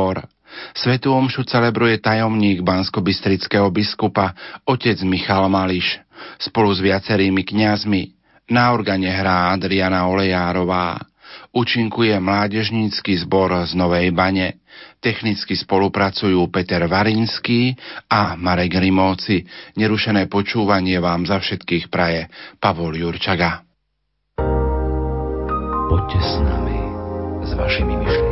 dvor. Svetú omšu celebruje tajomník banskobystrického biskupa otec Michal Mališ spolu s viacerými kňazmi. Na organe hrá Adriana Olejárová. Učinkuje mládežnícky zbor z Novej Bane. Technicky spolupracujú Peter Varinský a Marek Rimóci. Nerušené počúvanie vám za všetkých praje Pavol Jurčaga. Poďte s nami, s vašimi myšlienkami.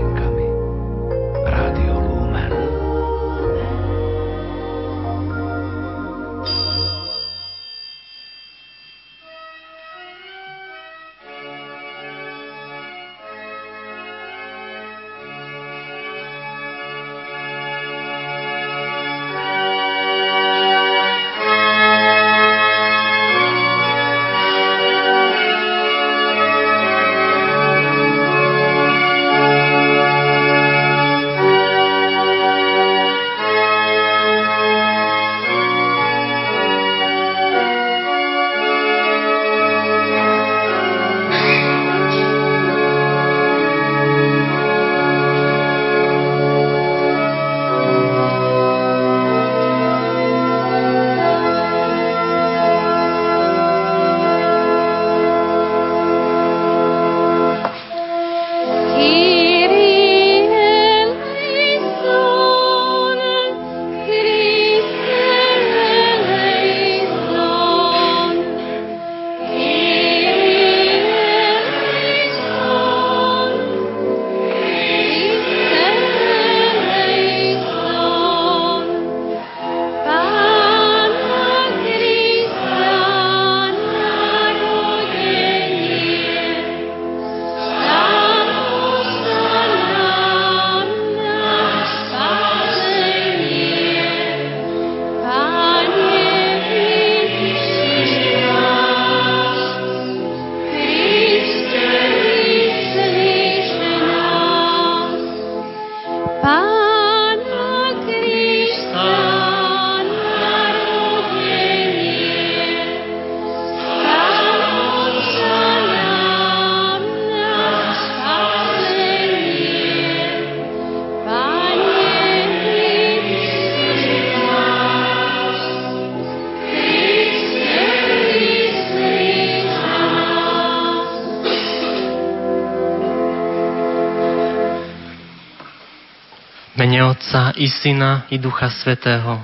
Otca i Syna i Ducha Svetého.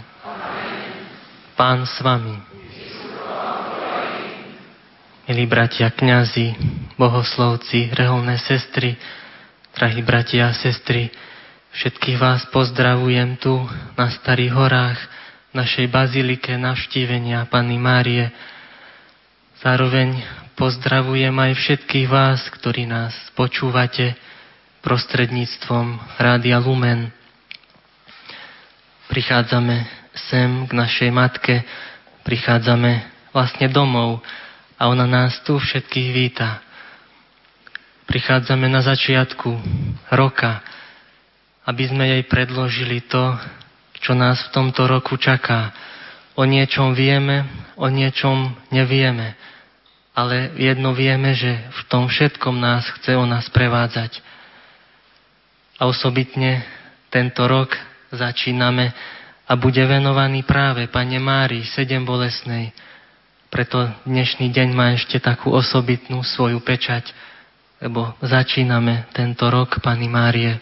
Pán s vami. Milí bratia, kňazi, bohoslovci, reholné sestry, drahí bratia a sestry, všetkých vás pozdravujem tu na Starých horách, v našej bazilike navštívenia Panny Márie. Zároveň pozdravujem aj všetkých vás, ktorí nás počúvate prostredníctvom Rádia Lumen prichádzame sem k našej matke, prichádzame vlastne domov a ona nás tu všetkých víta. Prichádzame na začiatku roka, aby sme jej predložili to, čo nás v tomto roku čaká. O niečom vieme, o niečom nevieme, ale jedno vieme, že v tom všetkom nás chce ona sprevádzať. A osobitne tento rok začíname a bude venovaný práve Pane Mári, sedem bolesnej. Preto dnešný deň má ešte takú osobitnú svoju pečať, lebo začíname tento rok Pani Márie.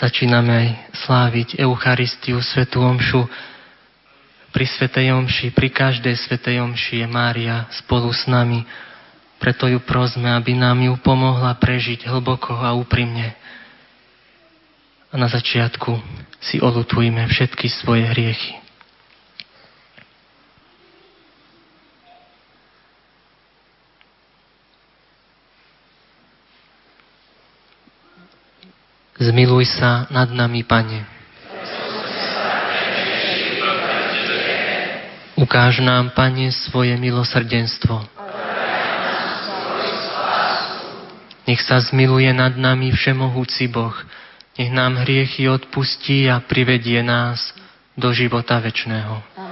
Začíname aj sláviť Eucharistiu, Svetú Omšu. Pri Svetej Omši, pri každej Svetej Omši je Mária spolu s nami. Preto ju prosme, aby nám ju pomohla prežiť hlboko a úprimne. A na začiatku si olutujme všetky svoje hriechy. Zmiluj sa nad nami, Pane. Ukáž nám, Pane, svoje milosrdenstvo. Nech sa zmiluje nad nami Všemohúci Boh, nech nám hriechy odpustí a privedie nás do života večného. zmiluj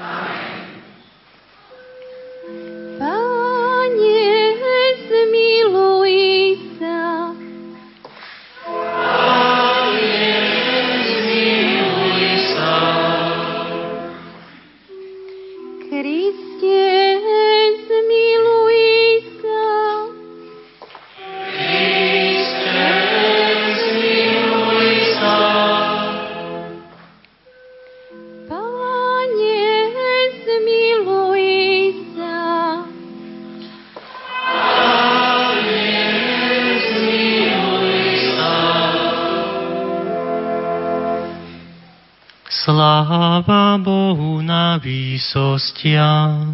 na výsostiach.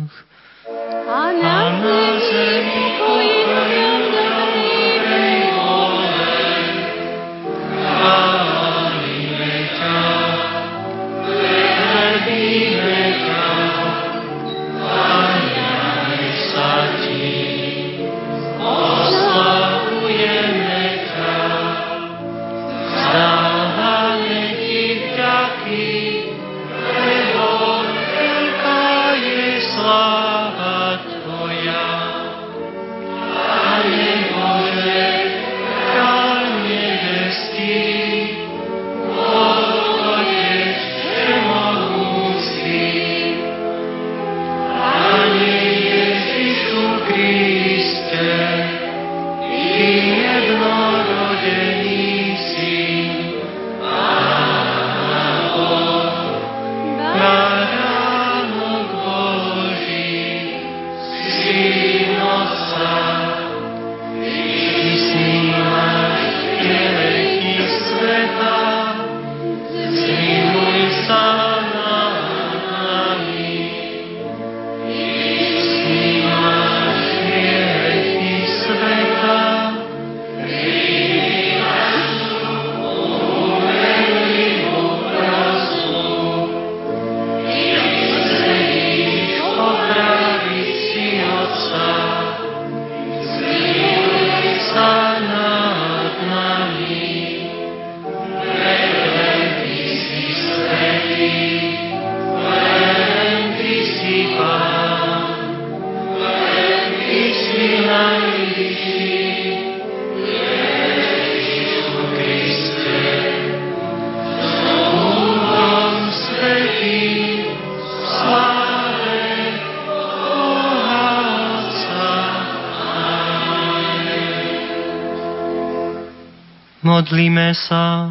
Modlíme sa.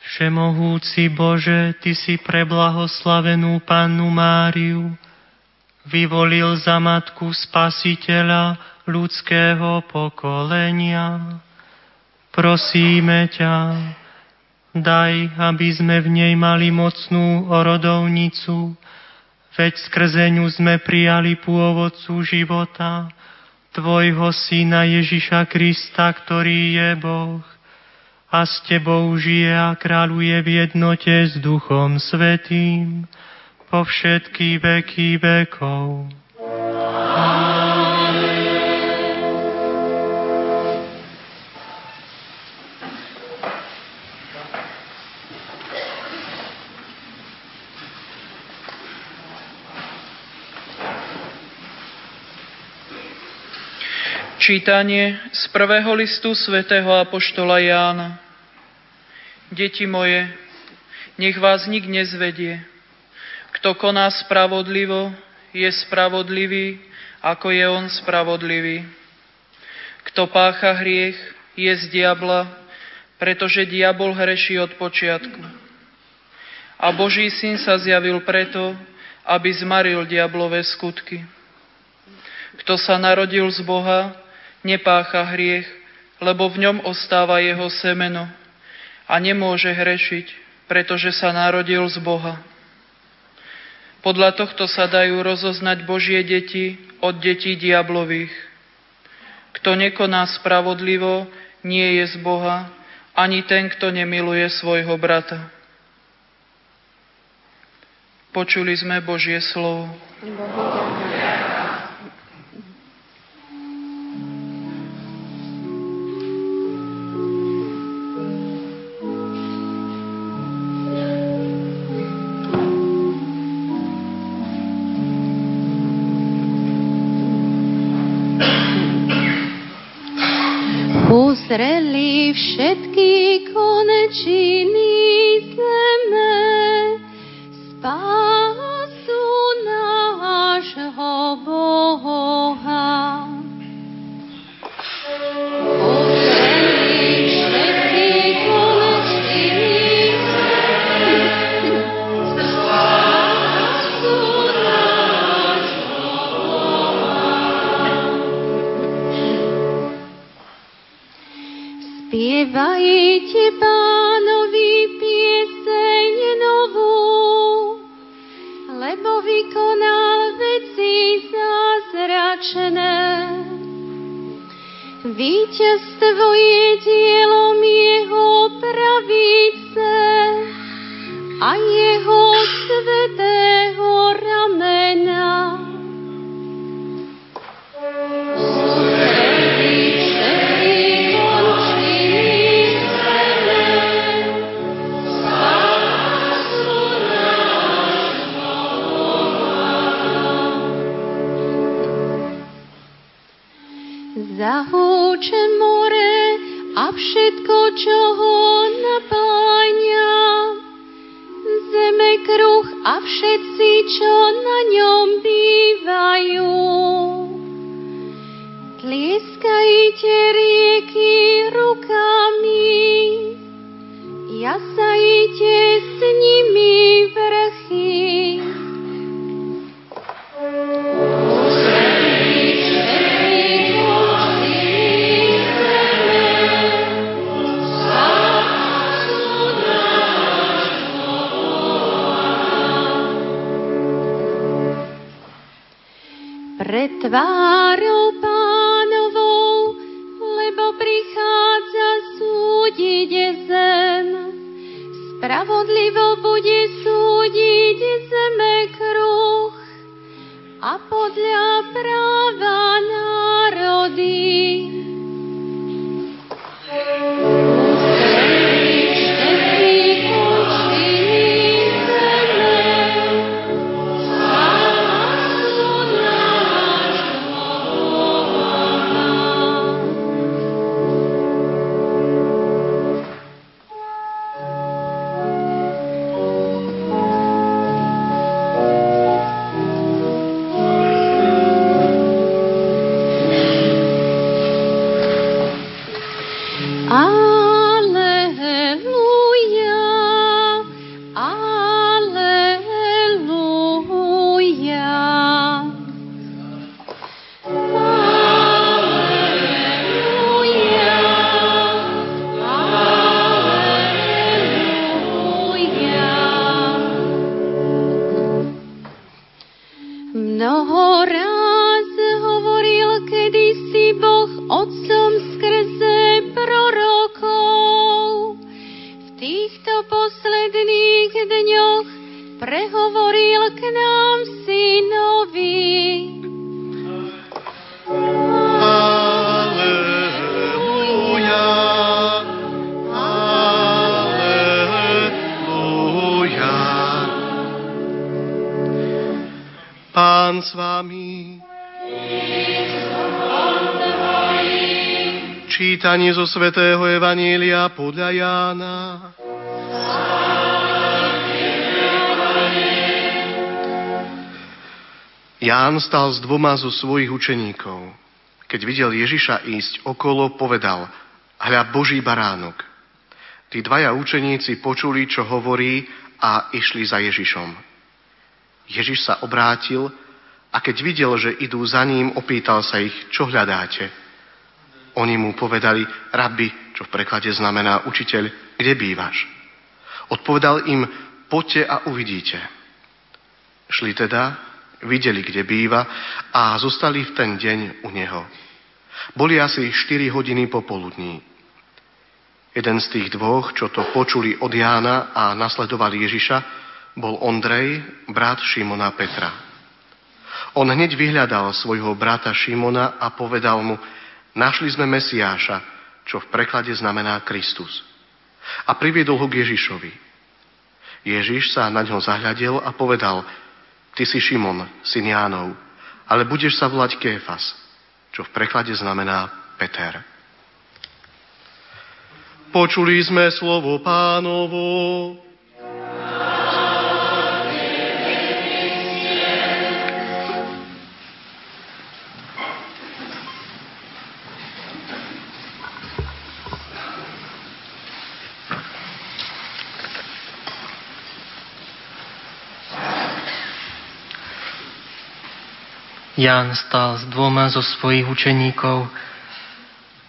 Všemohúci Bože, Ty si pre blahoslavenú Pannu Máriu vyvolil za matku spasiteľa ľudského pokolenia. Prosíme ťa, daj, aby sme v nej mali mocnú orodovnicu, veď skrze ňu sme prijali pôvodcu života, Tvojho Syna Ježiša Krista, ktorý je Boh a s Tebou žije a kráľuje v jednote s Duchom Svetým po všetky veky vekov. Amen. Čítanie z prvého listu svätého Apoštola Jána. Deti moje, nech vás nik nezvedie. Kto koná spravodlivo, je spravodlivý, ako je on spravodlivý. Kto pácha hriech, je z diabla, pretože diabol hreší od počiatku. A Boží syn sa zjavil preto, aby zmaril diablové skutky. Kto sa narodil z Boha, nepácha hriech, lebo v ňom ostáva jeho semeno a nemôže hrešiť, pretože sa narodil z Boha. Podľa tohto sa dajú rozoznať Božie deti od detí diablových. Kto nekoná spravodlivo, nie je z Boha, ani ten, kto nemiluje svojho brata. Počuli sme Božie slovo. Bohu zreli všetky konečiny zeme, spásu Víťazstvo je dielom jeho pravice a jeho všetko, čo ho napáňa. Zeme kruh a všetci, čo na ňom bývajú. Tlieskajte rieky rukami, jasajte s nimi tvárou pánovou, lebo prichádza súdiť zem. Spravodlivo bude súdiť zeme kruh a podľa práva Čítanie zo svätého Evanília podľa Jána. Ján stal s dvoma zo svojich učeníkov. Keď videl Ježiša ísť okolo, povedal, hľa Boží baránok. Tí dvaja učeníci počuli, čo hovorí a išli za Ježišom. Ježiš sa obrátil a keď videl, že idú za ním, opýtal sa ich, čo hľadáte. Oni mu povedali, rabbi, čo v preklade znamená učiteľ, kde bývaš? Odpovedal im, poďte a uvidíte. Šli teda, videli, kde býva a zostali v ten deň u neho. Boli asi 4 hodiny popoludní. Jeden z tých dvoch, čo to počuli od Jána a nasledovali Ježiša, bol Ondrej, brat Šimona Petra. On hneď vyhľadal svojho brata Šimona a povedal mu, našli sme Mesiáša, čo v preklade znamená Kristus. A priviedol ho k Ježišovi. Ježiš sa na ňo zahľadil a povedal, ty si Šimon, syn Jánov, ale budeš sa volať Kéfas, čo v preklade znamená Peter. Počuli sme slovo pánovo. Ján stal s dvoma zo svojich učeníkov.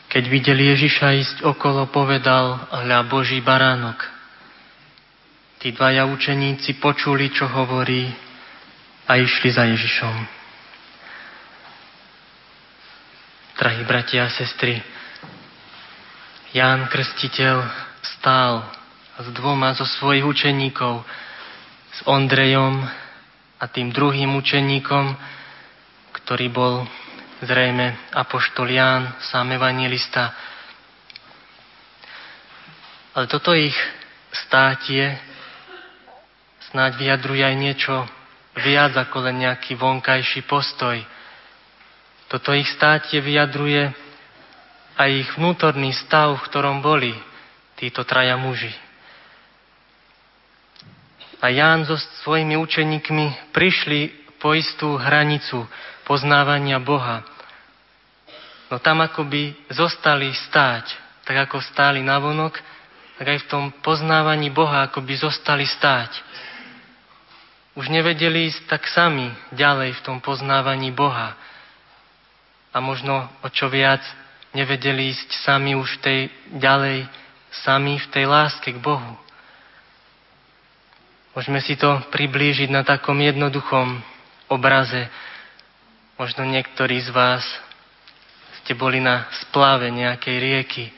Keď videl Ježiša ísť okolo, povedal, hľa Boží baránok. Tí dvaja učeníci počuli, čo hovorí a išli za Ježišom. Drahí bratia a sestry, Ján Krstiteľ stál s dvoma zo svojich učeníkov, s Ondrejom a tým druhým učeníkom, ktorý bol zrejme apoštol Ján, sám evangelista. Ale toto ich státie snáď vyjadruje aj niečo viac ako len nejaký vonkajší postoj. Toto ich státie vyjadruje aj ich vnútorný stav, v ktorom boli títo traja muži. A Ján so svojimi učeníkmi prišli po istú hranicu poznávania Boha. No tam akoby zostali stáť, tak ako stáli na vonok, tak aj v tom poznávaní Boha akoby zostali stáť. Už nevedeli ísť tak sami ďalej v tom poznávaní Boha. A možno o čo viac nevedeli ísť sami už tej ďalej, sami v tej láske k Bohu. Môžeme si to priblížiť na takom jednoduchom obraze. Možno niektorí z vás ste boli na splave nejakej rieky.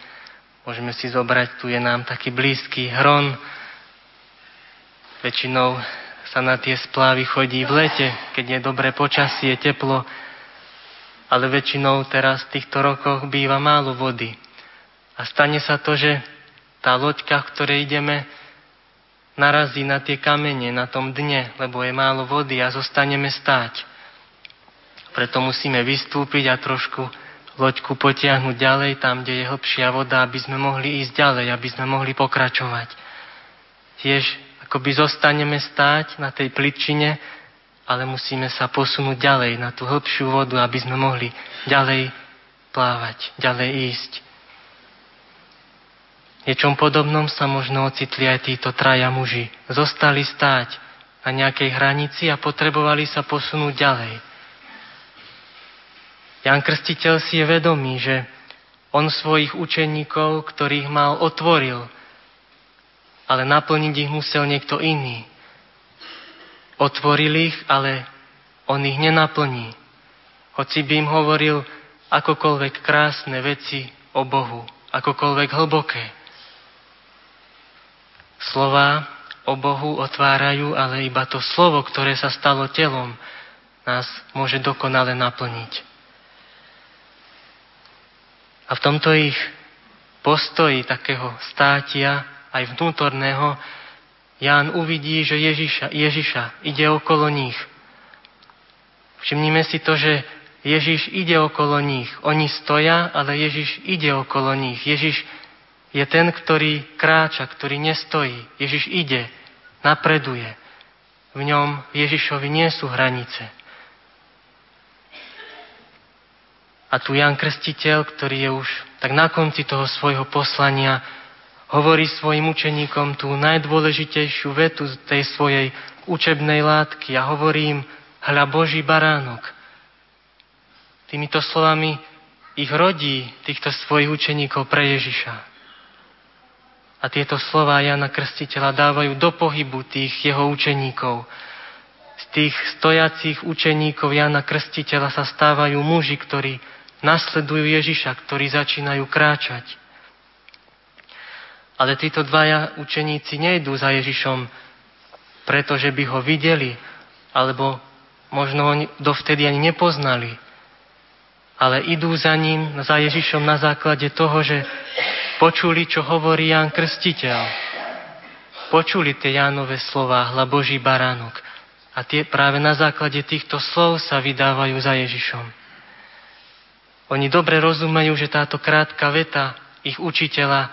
Môžeme si zobrať, tu je nám taký blízky hron. Väčšinou sa na tie splávy chodí v lete, keď je dobré počasie, teplo, ale väčšinou teraz v týchto rokoch býva málo vody. A stane sa to, že tá loďka, v ktorej ideme, narazí na tie kamene na tom dne, lebo je málo vody a zostaneme stáť. Preto musíme vystúpiť a trošku loďku potiahnuť ďalej, tam, kde je hlbšia voda, aby sme mohli ísť ďalej, aby sme mohli pokračovať. Tiež akoby zostaneme stáť na tej pličine, ale musíme sa posunúť ďalej na tú hĺbšiu vodu, aby sme mohli ďalej plávať, ďalej ísť niečom podobnom sa možno ocitli aj títo traja muži. Zostali stáť na nejakej hranici a potrebovali sa posunúť ďalej. Jan Krstiteľ si je vedomý, že on svojich učeníkov, ktorých mal, otvoril, ale naplniť ich musel niekto iný. Otvoril ich, ale on ich nenaplní. Hoci by im hovoril akokoľvek krásne veci o Bohu, akokoľvek hlboké. Slova o Bohu otvárajú, ale iba to slovo, ktoré sa stalo telom, nás môže dokonale naplniť. A v tomto ich postoji takého státia, aj vnútorného, Ján uvidí, že Ježiša, Ježiša ide okolo nich. Všimnime si to, že Ježiš ide okolo nich. Oni stoja, ale Ježiš ide okolo nich. Ježiš je ten, ktorý kráča, ktorý nestojí. Ježiš ide, napreduje. V ňom Ježišovi nie sú hranice. A tu Jan Krstiteľ, ktorý je už tak na konci toho svojho poslania, hovorí svojim učeníkom tú najdôležitejšiu vetu z tej svojej učebnej látky a hovorí im, hľa Boží baránok. Týmito slovami ich rodí týchto svojich učeníkov pre Ježiša. A tieto slova Jana Krstiteľa dávajú do pohybu tých jeho učeníkov. Z tých stojacích učeníkov Jana Krstiteľa sa stávajú muži, ktorí nasledujú Ježiša, ktorí začínajú kráčať. Ale títo dvaja učeníci nejdú za Ježišom, pretože by ho videli, alebo možno ho dovtedy ani nepoznali. Ale idú za ním, za Ježišom na základe toho, že Počuli, čo hovorí Ján Krstiteľ. Počuli tie Jánové slova, hla Boží baránok. A tie, práve na základe týchto slov sa vydávajú za Ježišom. Oni dobre rozumejú, že táto krátka veta ich učiteľa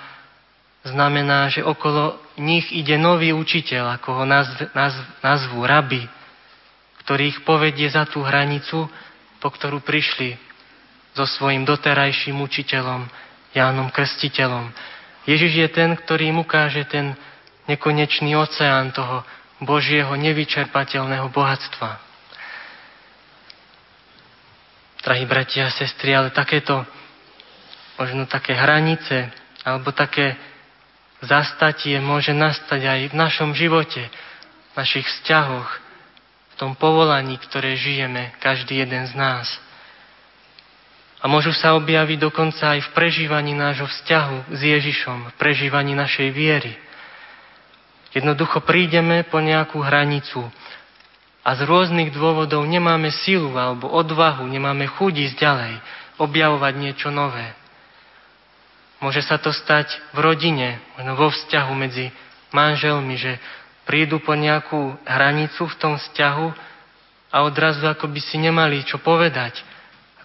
znamená, že okolo nich ide nový učiteľ, ako ho nazv, nazv, nazvú rabi, ktorý ich povedie za tú hranicu, po ktorú prišli so svojim doterajším učiteľom, Jánom Krstiteľom. Ježiš je ten, ktorý im ukáže ten nekonečný oceán toho Božieho nevyčerpateľného bohatstva. Drahí bratia a sestry, ale takéto možno také hranice alebo také zastatie môže nastať aj v našom živote, v našich vzťahoch, v tom povolaní, ktoré žijeme, každý jeden z nás. A môžu sa objaviť dokonca aj v prežívaní nášho vzťahu s Ježišom, v prežívaní našej viery. Jednoducho prídeme po nejakú hranicu a z rôznych dôvodov nemáme silu alebo odvahu, nemáme chuť ísť ďalej, objavovať niečo nové. Môže sa to stať v rodine, možno vo vzťahu medzi manželmi, že prídu po nejakú hranicu v tom vzťahu a odrazu ako by si nemali čo povedať.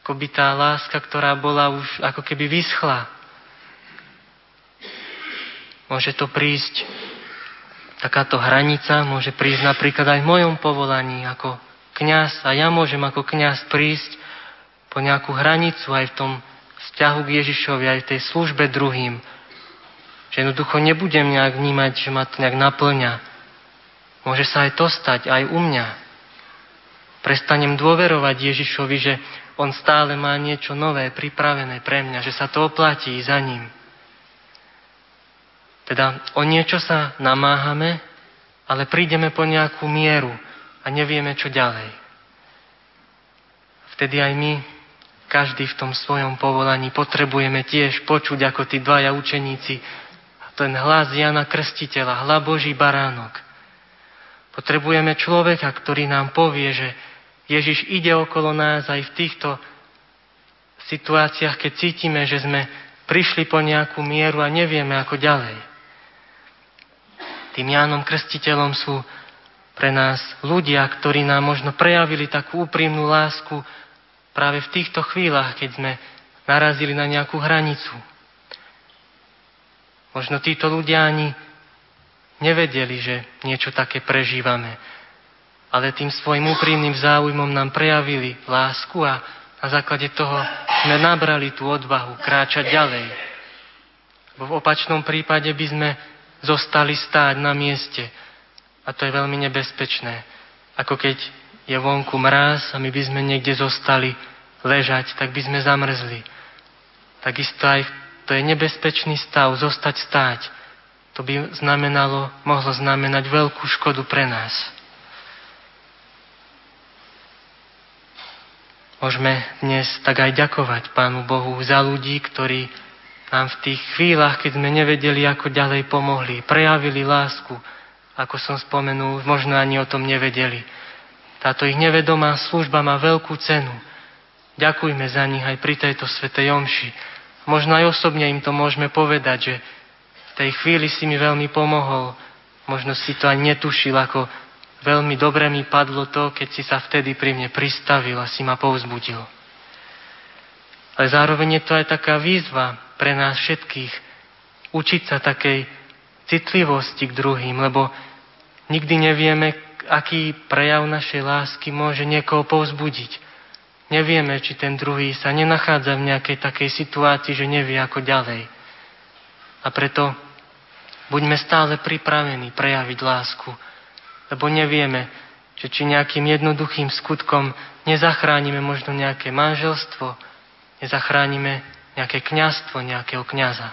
Ako by tá láska, ktorá bola už ako keby vyschla. Môže to prísť takáto hranica môže prísť napríklad aj v mojom povolaní ako kňaz a ja môžem ako kňaz prísť po nejakú hranicu aj v tom vzťahu k Ježišovi, aj v tej službe druhým. Že jednoducho nebudem nejak vnímať, že ma to nejak naplňa. Môže sa aj to stať, aj u mňa. Prestanem dôverovať Ježišovi, že on stále má niečo nové pripravené pre mňa, že sa to oplatí za ním. Teda o niečo sa namáhame, ale prídeme po nejakú mieru a nevieme, čo ďalej. Vtedy aj my, každý v tom svojom povolaní, potrebujeme tiež počuť, ako tí dvaja učeníci, ten hlas Jana Krstiteľa, hla Boží baránok. Potrebujeme človeka, ktorý nám povie, že Ježiš ide okolo nás aj v týchto situáciách, keď cítime, že sme prišli po nejakú mieru a nevieme ako ďalej tým Jánom Krstiteľom sú pre nás ľudia, ktorí nám možno prejavili takú úprimnú lásku práve v týchto chvíľach, keď sme narazili na nejakú hranicu. Možno títo ľudia ani nevedeli, že niečo také prežívame, ale tým svojim úprimným záujmom nám prejavili lásku a na základe toho sme nabrali tú odvahu kráčať ďalej. Bo v opačnom prípade by sme zostali stáť na mieste. A to je veľmi nebezpečné. Ako keď je vonku mráz a my by sme niekde zostali ležať, tak by sme zamrzli. Takisto aj to je nebezpečný stav, zostať stáť. To by znamenalo, mohlo znamenať veľkú škodu pre nás. Môžeme dnes tak aj ďakovať Pánu Bohu za ľudí, ktorí nám v tých chvíľach, keď sme nevedeli, ako ďalej pomohli, prejavili lásku, ako som spomenul, možno ani o tom nevedeli. Táto ich nevedomá služba má veľkú cenu. Ďakujme za nich aj pri tejto svetej omši. Možno aj osobne im to môžeme povedať, že v tej chvíli si mi veľmi pomohol. Možno si to ani netušil, ako veľmi dobre mi padlo to, keď si sa vtedy pri mne pristavil a si ma povzbudil. Ale zároveň je to aj taká výzva pre nás všetkých učiť sa takej citlivosti k druhým, lebo nikdy nevieme, aký prejav našej lásky môže niekoho povzbudiť. Nevieme, či ten druhý sa nenachádza v nejakej takej situácii, že nevie ako ďalej. A preto buďme stále pripravení prejaviť lásku, lebo nevieme, že či nejakým jednoduchým skutkom nezachránime možno nejaké manželstvo, nezachránime nejaké kňazstvo nejakého kňaza.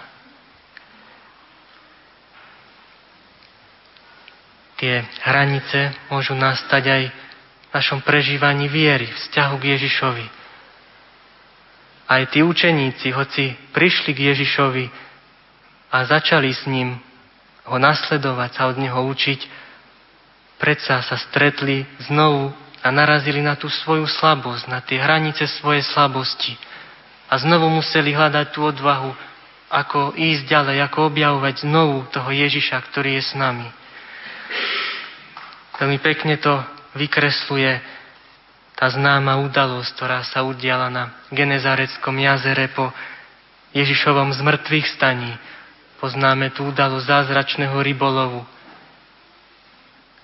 Tie hranice môžu nastať aj v našom prežívaní viery, vzťahu k Ježišovi. Aj tí učeníci, hoci prišli k Ježišovi a začali s ním ho nasledovať, sa od neho učiť, predsa sa stretli znovu a narazili na tú svoju slabosť, na tie hranice svojej slabosti – a znovu museli hľadať tú odvahu, ako ísť ďalej, ako objavovať znovu toho Ježiša, ktorý je s nami. Veľmi pekne to vykresluje tá známa udalosť, ktorá sa udiala na Genezareckom jazere po Ježišovom zmrtvých staní. Poznáme tú udalosť zázračného rybolovu.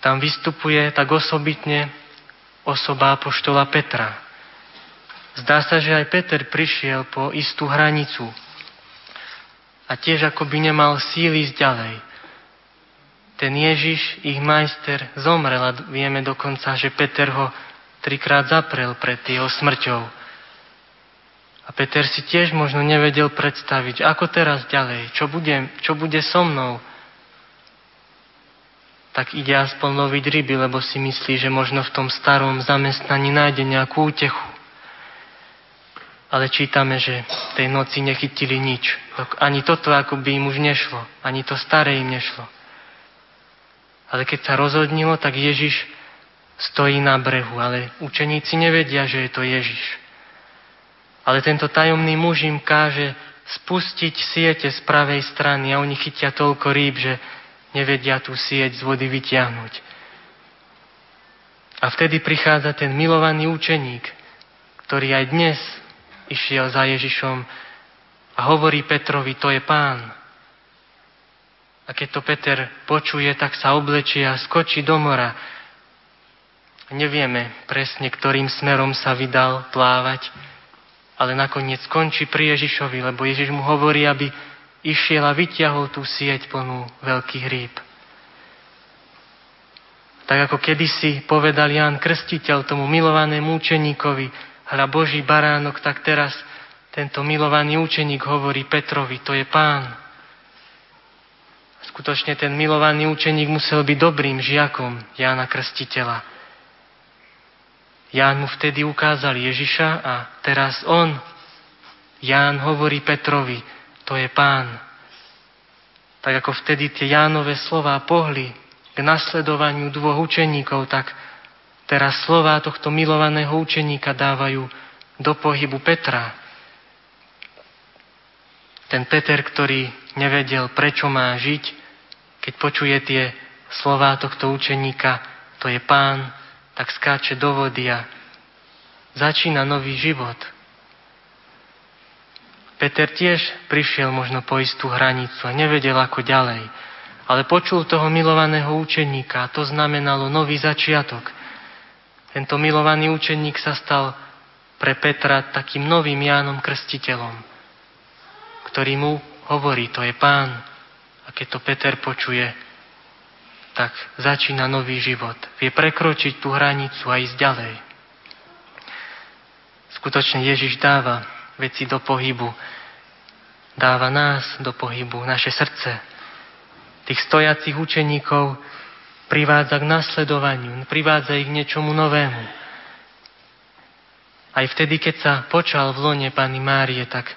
Tam vystupuje tak osobitne osoba apoštola Petra. Zdá sa, že aj Peter prišiel po istú hranicu a tiež ako by nemal síly ísť ďalej. Ten Ježiš, ich majster, zomrel a vieme dokonca, že Peter ho trikrát zaprel pred jeho smrťou. A Peter si tiež možno nevedel predstaviť, ako teraz ďalej, čo bude, čo bude so mnou. Tak ide aspoň loviť ryby, lebo si myslí, že možno v tom starom zamestnaní nájde nejakú útechu. Ale čítame, že tej noci nechytili nič. Ani toto ako by im už nešlo. Ani to staré im nešlo. Ale keď sa rozhodnilo, tak Ježiš stojí na brehu. Ale učeníci nevedia, že je to Ježiš. Ale tento tajomný muž im káže spustiť siete z pravej strany a oni chytia toľko rýb, že nevedia tú sieť z vody vytiahnuť. A vtedy prichádza ten milovaný učeník, ktorý aj dnes išiel za Ježišom a hovorí Petrovi, to je pán. A keď to Peter počuje, tak sa oblečie a skočí do mora. Nevieme presne, ktorým smerom sa vydal plávať, ale nakoniec skončí pri Ježišovi, lebo Ježiš mu hovorí, aby išiel a vyťahol tú sieť plnú veľkých rýb. Tak ako kedysi povedal Ján Krstiteľ tomu milovanému učeníkovi, hľa Boží baránok, tak teraz tento milovaný učeník hovorí Petrovi, to je pán. Skutočne ten milovaný učeník musel byť dobrým žiakom Jána Krstiteľa. Ján mu vtedy ukázal Ježiša a teraz on, Ján hovorí Petrovi, to je pán. Tak ako vtedy tie Jánové slova pohli k nasledovaniu dvoch učeníkov, tak teraz slova tohto milovaného učeníka dávajú do pohybu Petra. Ten Peter, ktorý nevedel, prečo má žiť, keď počuje tie slova tohto učeníka, to je pán, tak skáče do vody a začína nový život. Peter tiež prišiel možno po istú hranicu a nevedel ako ďalej, ale počul toho milovaného učeníka a to znamenalo nový začiatok. Tento milovaný učeník sa stal pre Petra takým novým Jánom Krstiteľom, ktorý mu hovorí, to je pán. A keď to Peter počuje, tak začína nový život. Vie prekročiť tú hranicu a ísť ďalej. Skutočne Ježiš dáva veci do pohybu. Dáva nás do pohybu, naše srdce. Tých stojacich učeníkov privádza k nasledovaniu, privádza ich k niečomu novému. Aj vtedy, keď sa počal v lone Pani Márie, tak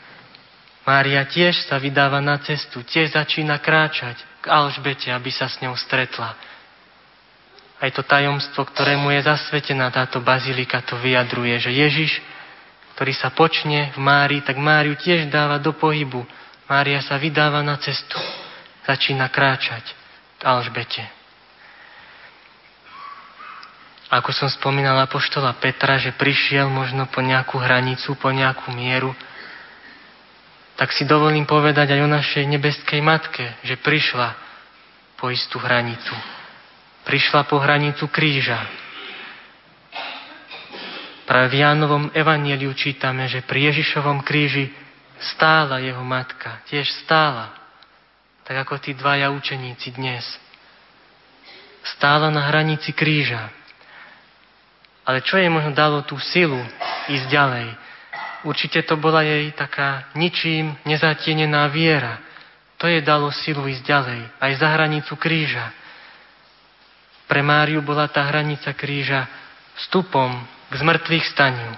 Mária tiež sa vydáva na cestu, tiež začína kráčať k Alžbete, aby sa s ňou stretla. Aj to tajomstvo, ktorému je zasvetená táto bazilika, to vyjadruje, že Ježiš, ktorý sa počne v Márii, tak Máriu tiež dáva do pohybu. Mária sa vydáva na cestu, začína kráčať k Alžbete. Ako som spomínal apoštola Petra, že prišiel možno po nejakú hranicu, po nejakú mieru, tak si dovolím povedať aj o našej nebeskej matke, že prišla po istú hranicu. Prišla po hranicu kríža. Práve v Jánovom evanieliu čítame, že pri Ježišovom kríži stála jeho matka. Tiež stála. Tak ako tí dvaja učeníci dnes. Stála na hranici kríža. Ale čo jej možno dalo tú silu ísť ďalej? Určite to bola jej taká ničím nezatienená viera. To jej dalo silu ísť ďalej, aj za hranicu kríža. Pre Máriu bola tá hranica kríža vstupom k zmrtvých staniu.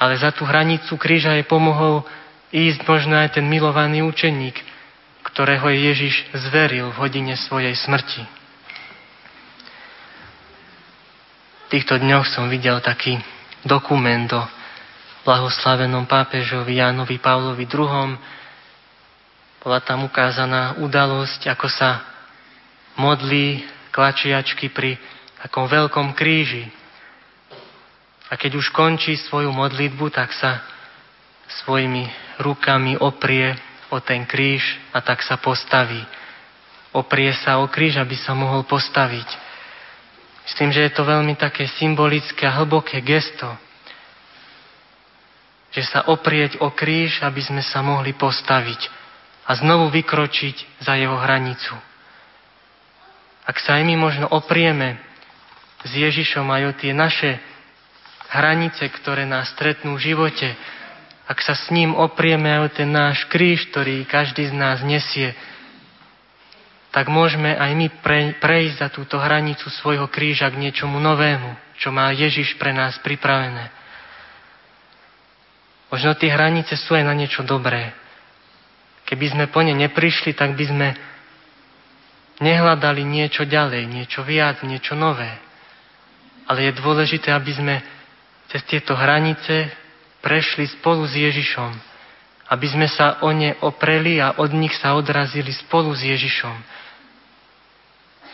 Ale za tú hranicu kríža jej pomohol ísť možno aj ten milovaný učeník, ktorého Ježiš zveril v hodine svojej smrti. V týchto dňoch som videl taký dokument o blahoslavenom pápežovi Jánovi Pavlovi II. Bola tam ukázaná udalosť, ako sa modlí klačiačky pri takom veľkom kríži. A keď už končí svoju modlitbu, tak sa svojimi rukami oprie o ten kríž a tak sa postaví. Oprie sa o kríž, aby sa mohol postaviť. Myslím, že je to veľmi také symbolické a hlboké gesto, že sa oprieť o kríž, aby sme sa mohli postaviť a znovu vykročiť za jeho hranicu. Ak sa aj my možno oprieme s Ježišom aj o tie naše hranice, ktoré nás stretnú v živote, ak sa s ním oprieme aj o ten náš kríž, ktorý každý z nás nesie, tak môžeme aj my pre, prejsť za túto hranicu svojho kríža k niečomu novému, čo má Ježiš pre nás pripravené. Možno tie hranice sú aj na niečo dobré. Keby sme po ne neprišli, tak by sme nehľadali niečo ďalej, niečo viac, niečo nové. Ale je dôležité, aby sme cez tieto hranice prešli spolu s Ježišom, aby sme sa o ne opreli a od nich sa odrazili spolu s Ježišom.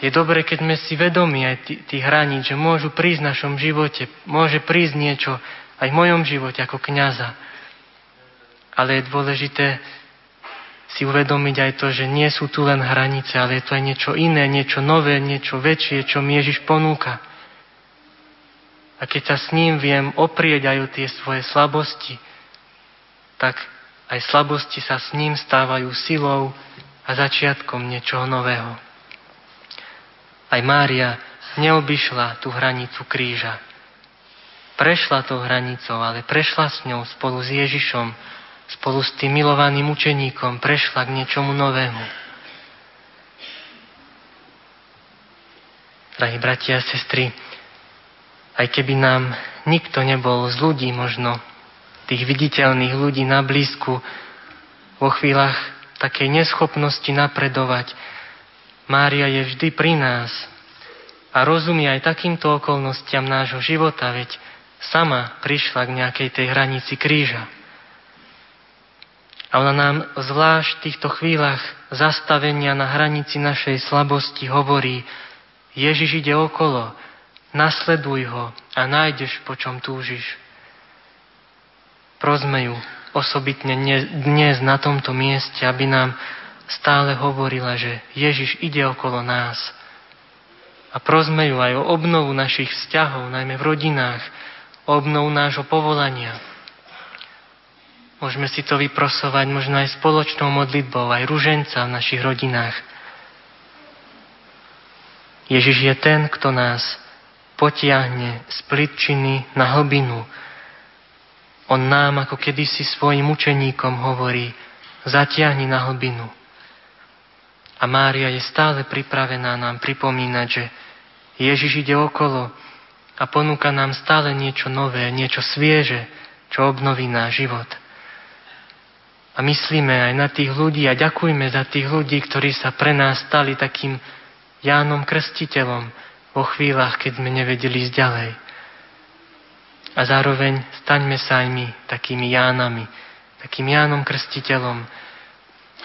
Je dobre, keď sme si vedomi aj tých hraníc, že môžu prísť v našom živote, môže prísť niečo aj v mojom živote ako kniaza. Ale je dôležité si uvedomiť aj to, že nie sú tu len hranice, ale je to aj niečo iné, niečo nové, niečo väčšie, čo mi Ježiš ponúka. A keď sa s ním viem oprieť aj o tie svoje slabosti, tak aj slabosti sa s ním stávajú silou a začiatkom niečoho nového. Aj Mária neobyšla tú hranicu kríža. Prešla tou hranicou, ale prešla s ňou spolu s Ježišom, spolu s tým milovaným učeníkom, prešla k niečomu novému. Drahí bratia a sestry, aj keby nám nikto nebol z ľudí možno, tých viditeľných ľudí na blízku, vo chvíľach takej neschopnosti napredovať, Mária je vždy pri nás a rozumie aj takýmto okolnostiam nášho života, veď sama prišla k nejakej tej hranici kríža. A ona nám zvlášť v týchto chvíľach zastavenia na hranici našej slabosti hovorí, Ježiš ide okolo, Nasleduj ho a nájdeš, po čom túžiš. Prosme ju osobitne dnes na tomto mieste, aby nám stále hovorila, že Ježiš ide okolo nás. A prosme ju aj o obnovu našich vzťahov, najmä v rodinách, o obnovu nášho povolania. Môžeme si to vyprosovať možno aj spoločnou modlitbou, aj ruženca v našich rodinách. Ježiš je ten, kto nás potiahne z plitčiny na hlbinu. On nám ako kedysi svojim učeníkom hovorí, zatiahni na hlbinu. A Mária je stále pripravená nám pripomínať, že Ježiš ide okolo a ponúka nám stále niečo nové, niečo svieže, čo obnoví náš život. A myslíme aj na tých ľudí a ďakujme za tých ľudí, ktorí sa pre nás stali takým Jánom Krstiteľom, vo chvíľach, keď sme nevedeli ísť ďalej. A zároveň staňme sa aj my takými Jánami, takým Jánom Krstiteľom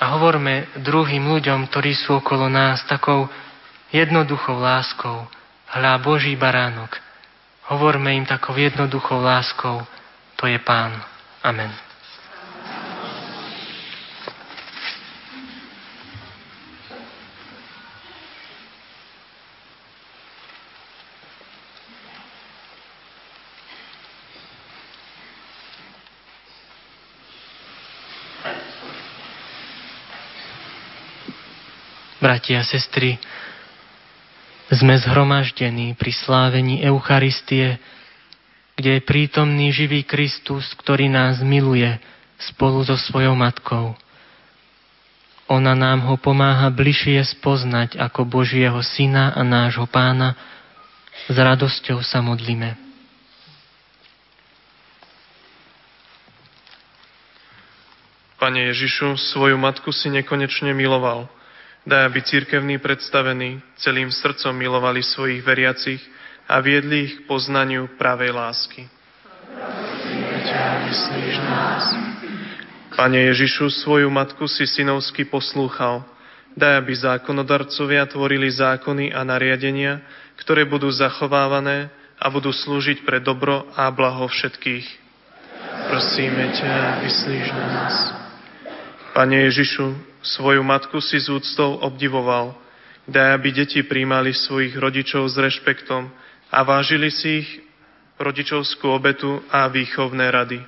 a hovorme druhým ľuďom, ktorí sú okolo nás, takou jednoduchou láskou. Hľa Boží baránok. Hovorme im takou jednoduchou láskou. To je Pán. Amen. Bratia a sestry, sme zhromaždení pri slávení Eucharistie, kde je prítomný živý Kristus, ktorý nás miluje spolu so svojou matkou. Ona nám ho pomáha bližšie spoznať ako Božieho Syna a nášho Pána. S radosťou sa modlíme. Pane Ježišu, svoju matku si nekonečne miloval – Daj, aby církevní predstavení celým srdcom milovali svojich veriacich a viedli ich k poznaniu pravej lásky. Pane Ježišu, svoju matku si synovsky poslúchal. Daj, aby zákonodarcovia tvorili zákony a nariadenia, ktoré budú zachovávané a budú slúžiť pre dobro a blaho všetkých. Prosíme ťa, vyslíš nás. Pane Ježišu, Svoju matku si z úctou obdivoval. Daj, aby deti príjmali svojich rodičov s rešpektom a vážili si ich rodičovskú obetu a výchovné rady.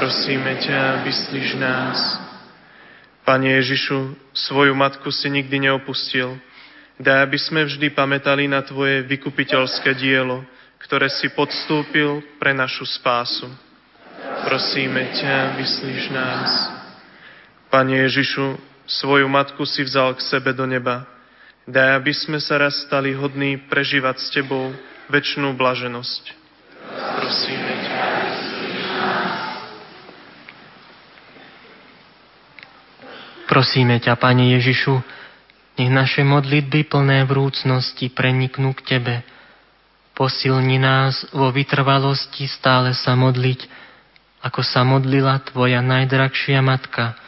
Prosíme ťa, vyslíš nás. Pane Ježišu, svoju matku si nikdy neopustil. Daj, aby sme vždy pamätali na Tvoje vykupiteľské dielo, ktoré si podstúpil pre našu spásu. Prosíme ťa, vyslíš nás. Pane Ježišu, svoju matku si vzal k sebe do neba. Daj, aby sme sa raz stali hodní prežívať s Tebou väčšnú blaženosť. Prosíme. Prosíme ťa, Pane Ježišu, nech naše modlitby plné vrúcnosti preniknú k Tebe. Posilni nás vo vytrvalosti stále sa modliť, ako sa modlila Tvoja najdrahšia matka,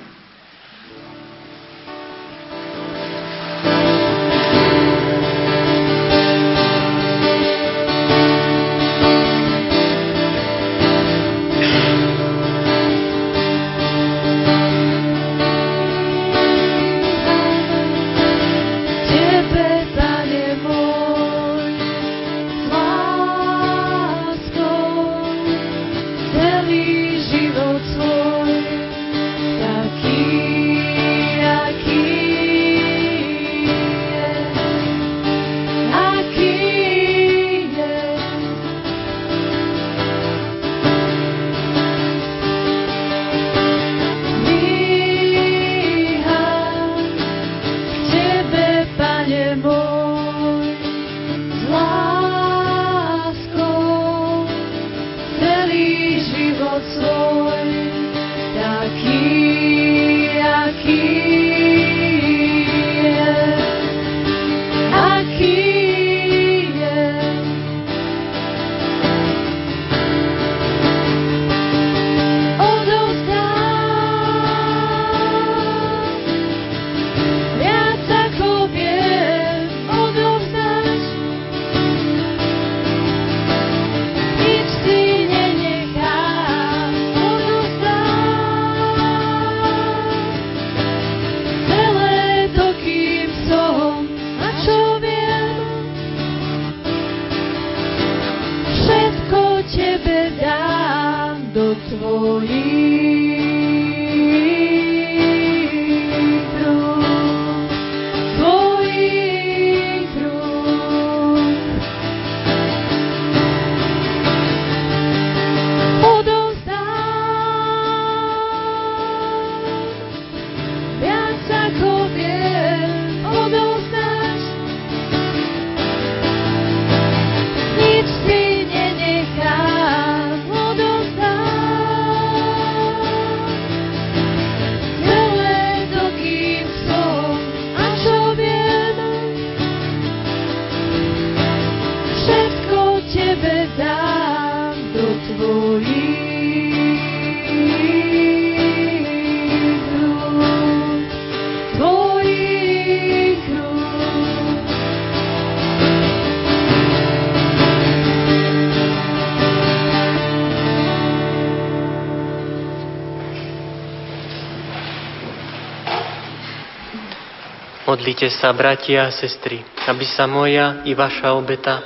Modlite sa, bratia a sestry, aby sa moja i vaša obeta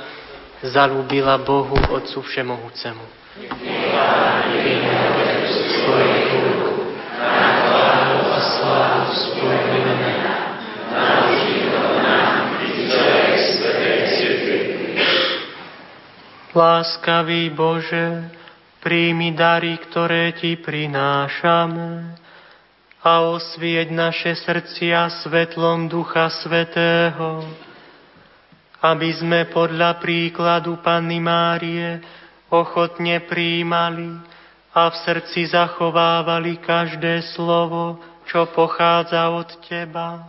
zalúbila Bohu Otcu Všemohúcemu. Láskavý Bože, príjmi dary, ktoré Ti prinášame a osvieť naše srdcia svetlom Ducha Svetého, aby sme podľa príkladu Panny Márie ochotne príjmali a v srdci zachovávali každé slovo, čo pochádza od Teba,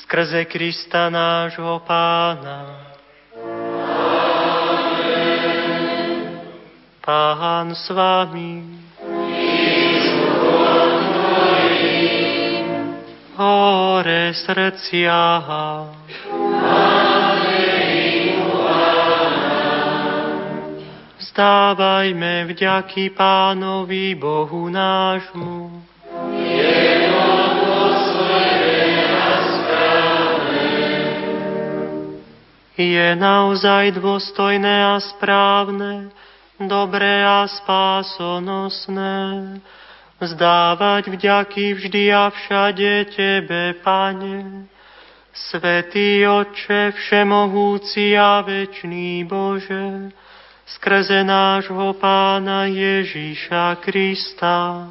skrze Krista nášho Pána. Pán s vami. Hore srdcia. Vzdávajme vďaky Pánovi Bohu nášmu. Je naozaj dôstojné a správne, dobré a spásonosné, vzdávať vďaky vždy a všade Tebe, Pane, Svetý Otče, Všemohúci a Večný Bože, skrze nášho Pána Ježíša Krista,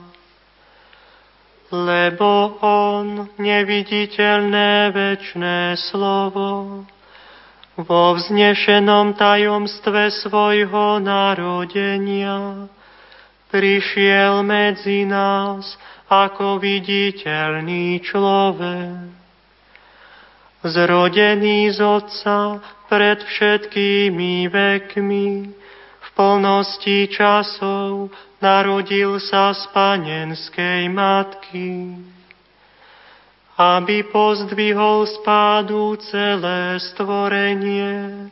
lebo On, neviditeľné večné slovo, vo vznešenom tajomstve svojho narodenia prišiel medzi nás ako viditeľný človek. Zrodený z Otca pred všetkými vekmi, v plnosti časov narodil sa z panenskej matky, aby pozdvihol spádu celé stvorenie,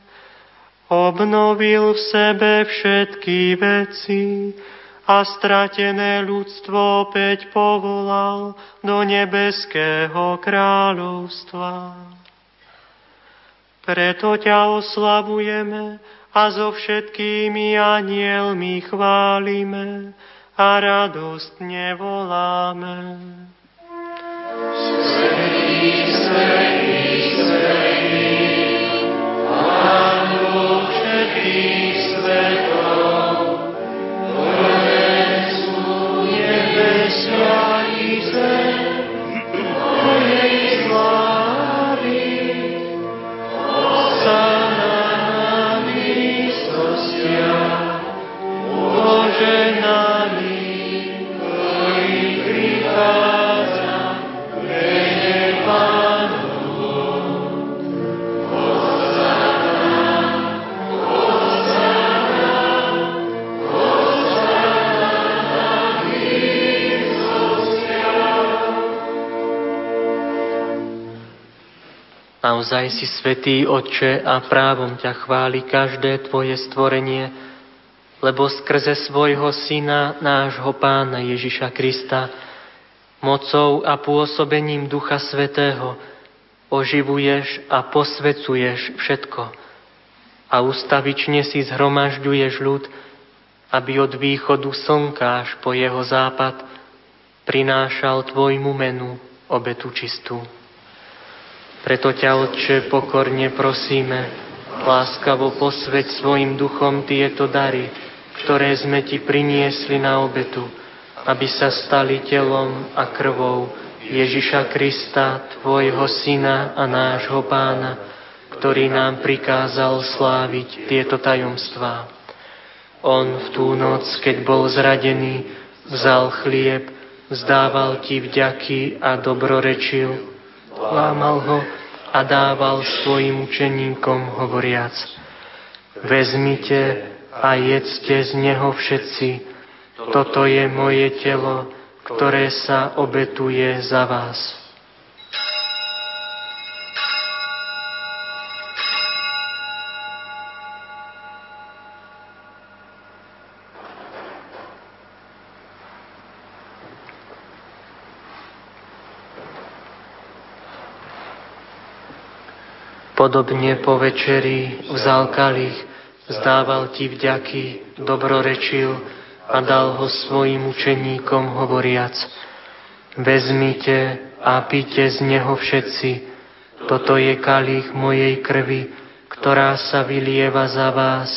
obnovil v sebe všetky veci a stratené ľudstvo opäť povolal do nebeského kráľovstva. Preto ťa oslavujeme a so všetkými anielmi chválime a radostne voláme. Svetý, svetý, svetý, Naozaj si svetý Otče a právom ťa chváli každé tvoje stvorenie, lebo skrze svojho Syna, nášho Pána Ježiša Krista, mocou a pôsobením Ducha Svetého oživuješ a posvecuješ všetko a ustavične si zhromažďuješ ľud, aby od východu slnka až po jeho západ prinášal tvojmu menu obetu čistú. Preto ťa, Otče, pokorne prosíme, láskavo posveď svojim duchom tieto dary, ktoré sme Ti priniesli na obetu, aby sa stali telom a krvou Ježiša Krista, Tvojho Syna a nášho Pána, ktorý nám prikázal sláviť tieto tajomstvá. On v tú noc, keď bol zradený, vzal chlieb, vzdával Ti vďaky a dobrorečil, lámal ho a dával svojim učeníkom hovoriac, vezmite a jedzte z neho všetci, toto je moje telo, ktoré sa obetuje za vás. Podobne po večeri vzal kalich, vzdával ti vďaky, dobrorečil a dal ho svojim učeníkom hovoriac, vezmite a píte z neho všetci, toto je kalich mojej krvi, ktorá sa vylieva za vás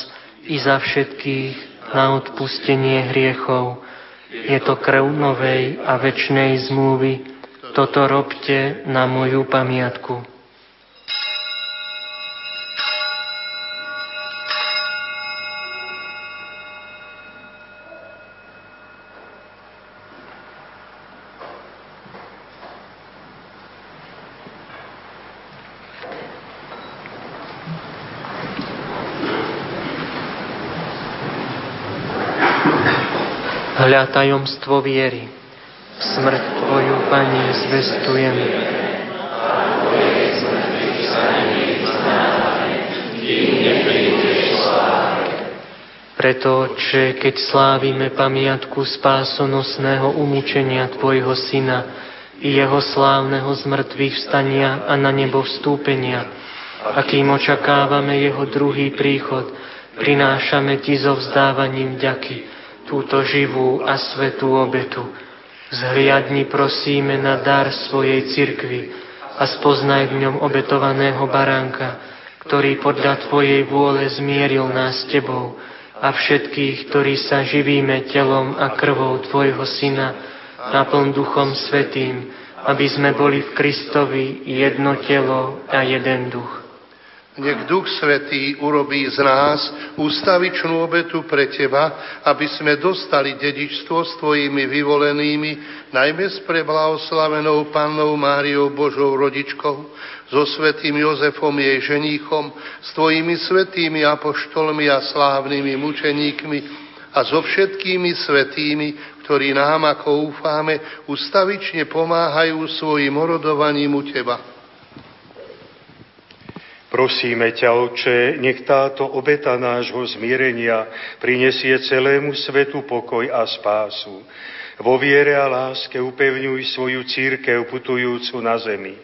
i za všetkých na odpustenie hriechov. Je to krv novej a večnej zmluvy, toto robte na moju pamiatku. Hľa tajomstvo viery. Smrť Tvoju, Pani, zvestujem. Preto, Otče, keď slávime pamiatku spásonosného umúčenia Tvojho Syna i Jeho slávneho zmrtvých vstania a na nebo vstúpenia, akým očakávame Jeho druhý príchod, prinášame Ti so vzdávaním ďaky, túto živú a svetú obetu. Zhliadni prosíme na dar svojej cirkvi a spoznaj v ňom obetovaného baránka, ktorý podľa Tvojej vôle zmieril nás s Tebou a všetkých, ktorí sa živíme telom a krvou Tvojho Syna, naplň Duchom Svetým, aby sme boli v Kristovi jedno telo a jeden duch. Nech Duch Svetý urobí z nás ústavičnú obetu pre Teba, aby sme dostali dedičstvo s Tvojimi vyvolenými, najmä s preblahoslavenou Pannou Máriou Božou rodičkou, so Svetým Jozefom jej ženíchom, s Tvojimi svetými apoštolmi a slávnymi mučeníkmi a so všetkými svetými, ktorí nám, ako ufáme, ustavične pomáhajú svojim orodovaním u Teba. Prosíme ťa, Oče, nech táto obeta nášho zmierenia prinesie celému svetu pokoj a spásu. Vo viere a láske upevňuj svoju církev putujúcu na zemi.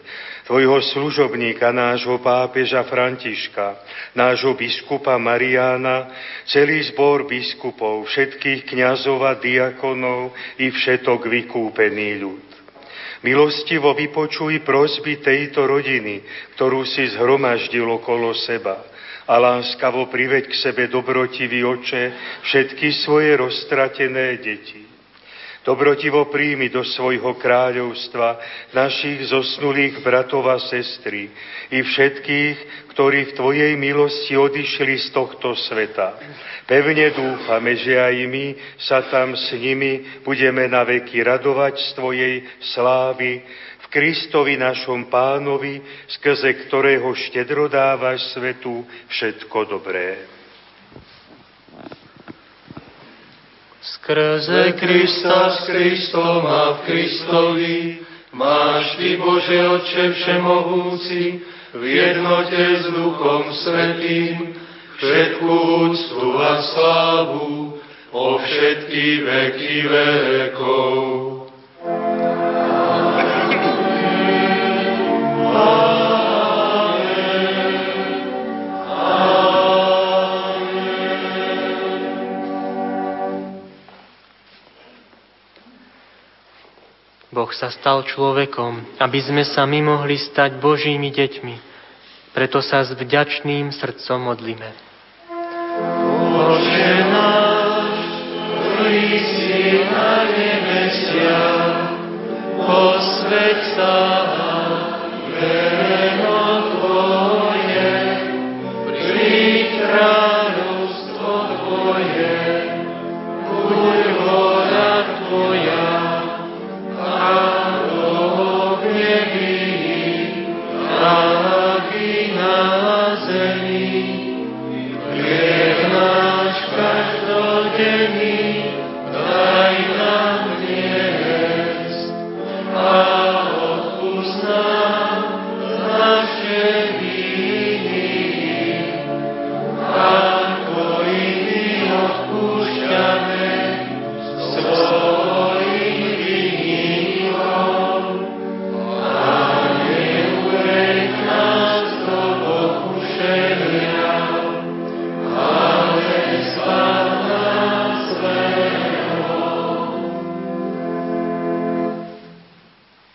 Tvojho služobníka, nášho pápeža Františka, nášho biskupa Mariána, celý zbor biskupov, všetkých kňazov a diakonov i všetok vykúpený ľud. Milostivo vypočuj prosby tejto rodiny, ktorú si zhromaždil okolo seba a láskavo priveď k sebe dobrotivý oče všetky svoje roztratené deti. Dobrotivo príjmi do svojho kráľovstva našich zosnulých bratov a sestry i všetkých, ktorí v Tvojej milosti odišli z tohto sveta. Pevne dúfame, že aj my sa tam s nimi budeme na veky radovať z Tvojej slávy Kristovi našom pánovi, skrze ktorého štedro dávaš svetu všetko dobré. Skrze Krista s Kristom a v Kristovi máš Ty, Bože Otče Všemohúci, v jednote s Duchom Svetým, všetku úctu a slávu po všetky veky vekov. Boh sa stal človekom, aby sme sa my mohli stať Božími deťmi. Preto sa s vďačným srdcom modlíme. Bože náš, ktorý si na nebesiach, posveď sa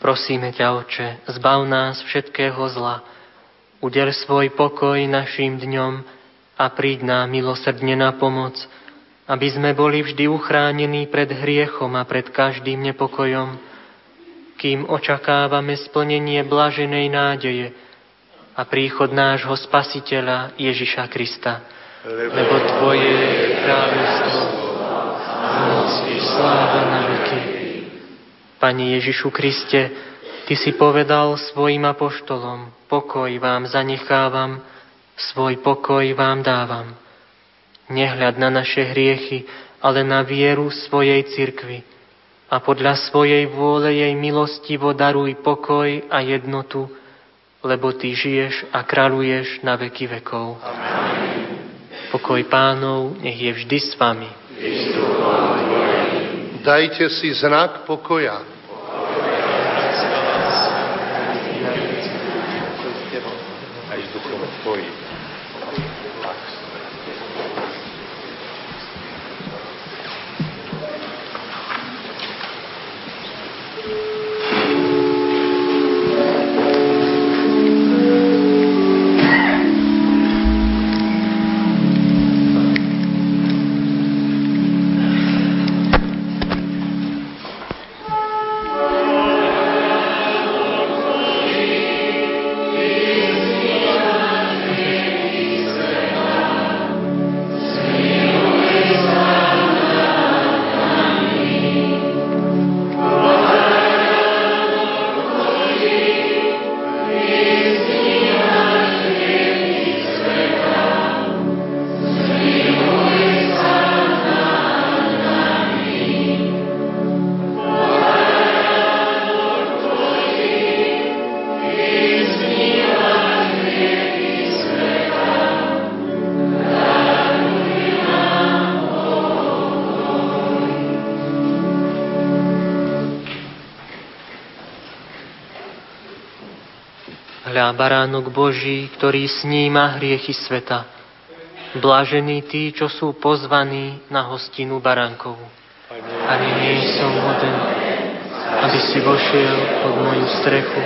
Prosíme ťa, Oče, zbav nás všetkého zla, udel svoj pokoj našim dňom a príď nám milosrdne na pomoc, aby sme boli vždy uchránení pred hriechom a pred každým nepokojom, kým očakávame splnenie blaženej nádeje a príchod nášho Spasiteľa Ježiša Krista. Lebo Tvoje je kráľovstvo, moc i sláva na veky. Pane Ježišu Kriste, Ty si povedal svojim apoštolom, pokoj vám zanechávam, svoj pokoj vám dávam. Nehľad na naše hriechy, ale na vieru svojej cirkvi a podľa svojej vôle jej milostivo daruj pokoj a jednotu, lebo Ty žiješ a kráľuješ na veky vekov. Pokoj pánov nech je vždy s vami. Dajte si znak pokoja. Boží, ktorý sníma hriechy sveta. Blažení tí, čo sú pozvaní na hostinu baránkov. Ani nie som hoden, aby si vošiel pod moju strechu.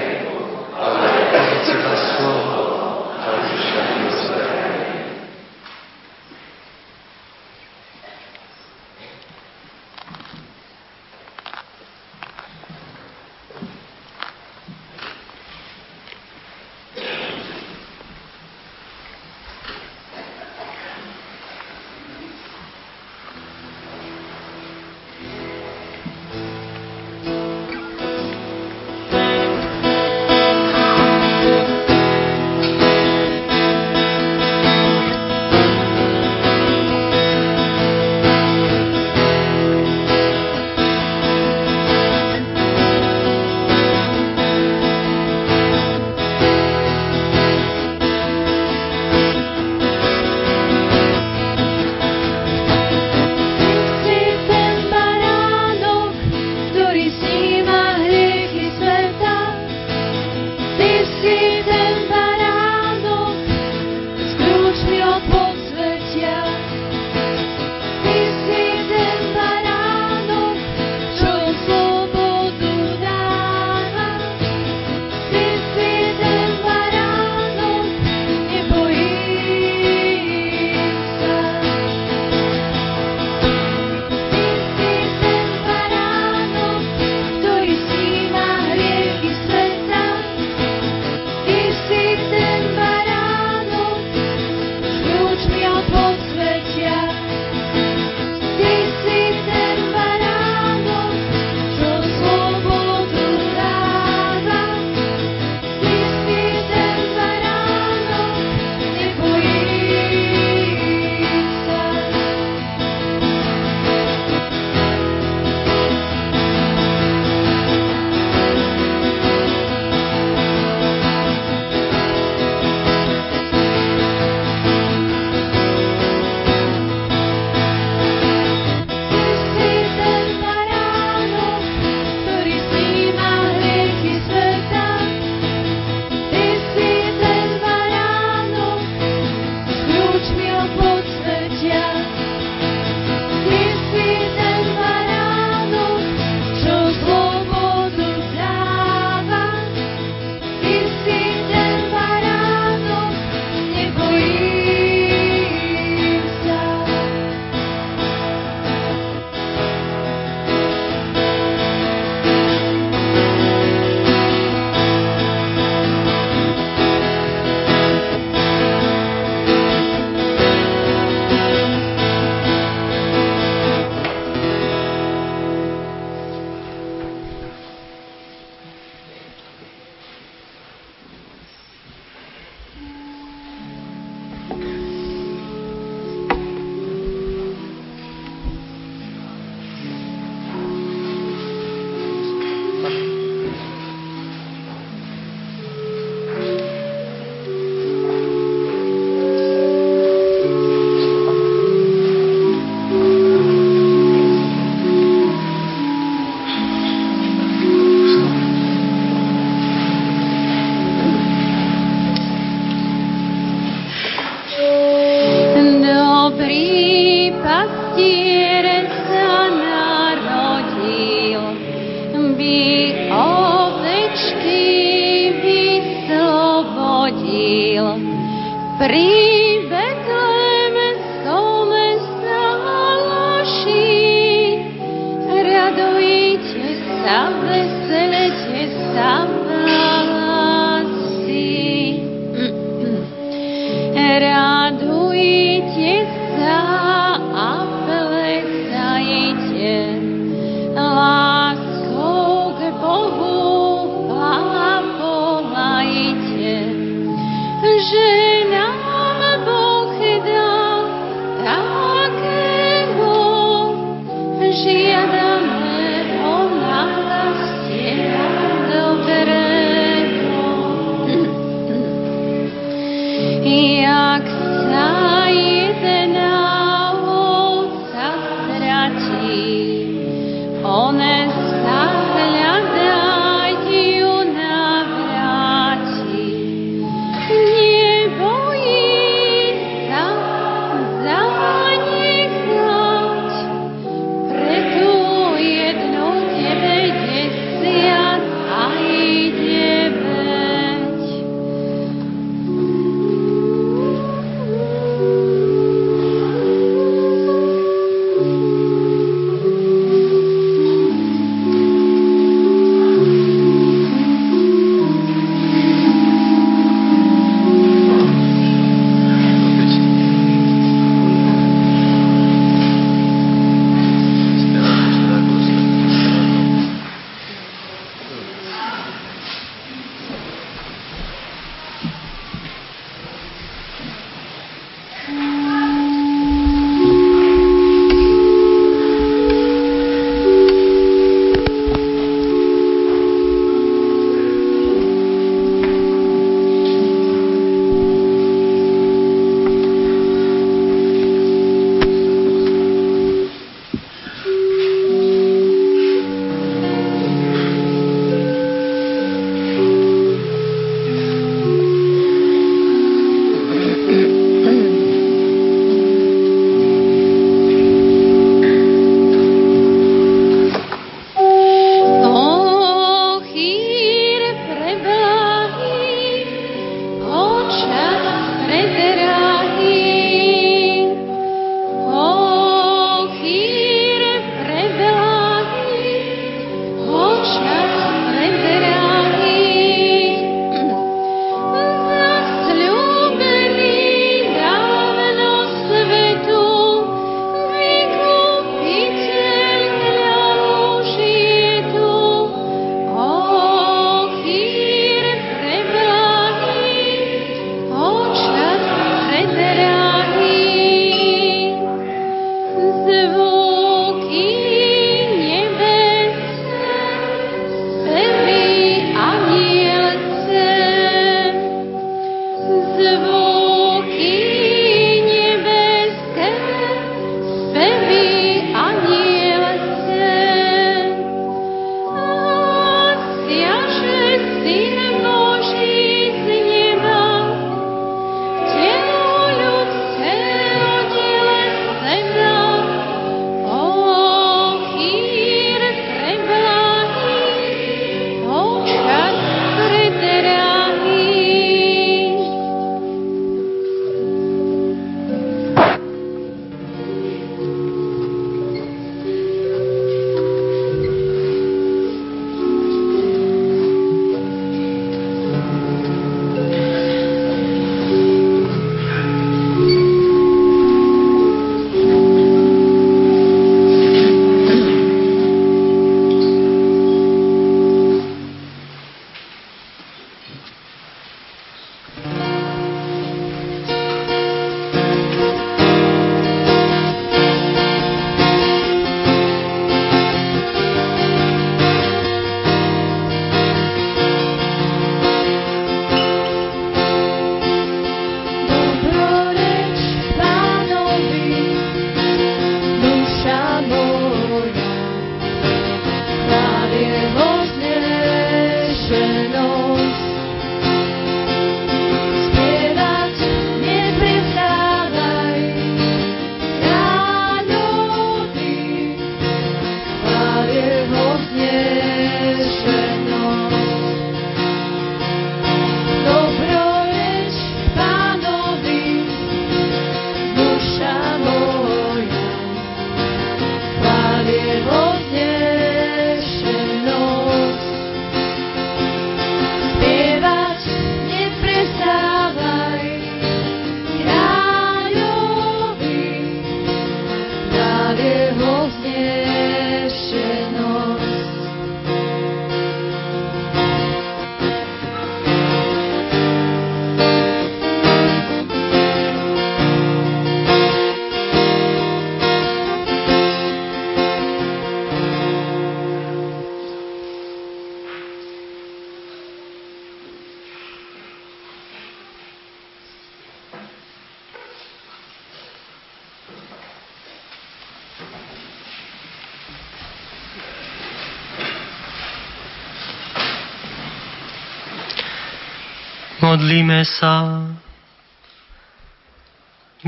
Modlíme sa.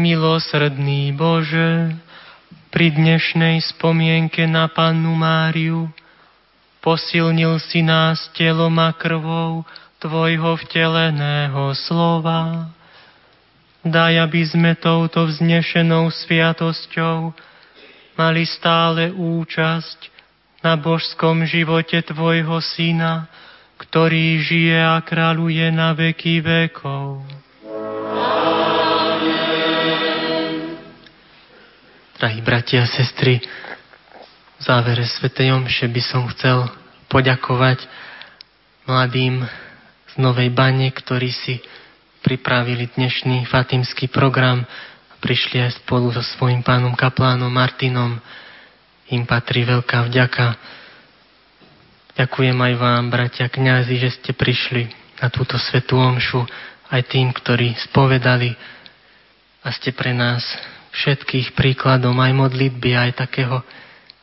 Milosrdný Bože, pri dnešnej spomienke na Pannu Máriu posilnil si nás telom a krvou Tvojho vteleného slova. Daj, aby sme touto vznešenou sviatosťou mali stále účasť na božskom živote Tvojho Syna, ktorý žije a kráľuje na veky vekov. Drahí bratia a sestry, v závere Sv. Omše by som chcel poďakovať mladým z Novej Bane, ktorí si pripravili dnešný fatimský program a prišli aj spolu so svojím pánom kaplánom Martinom. Im patrí veľká vďaka Ďakujem aj vám, bratia kňazi, že ste prišli na túto svetú omšu, aj tým, ktorí spovedali a ste pre nás všetkých príkladom aj modlitby, aj takého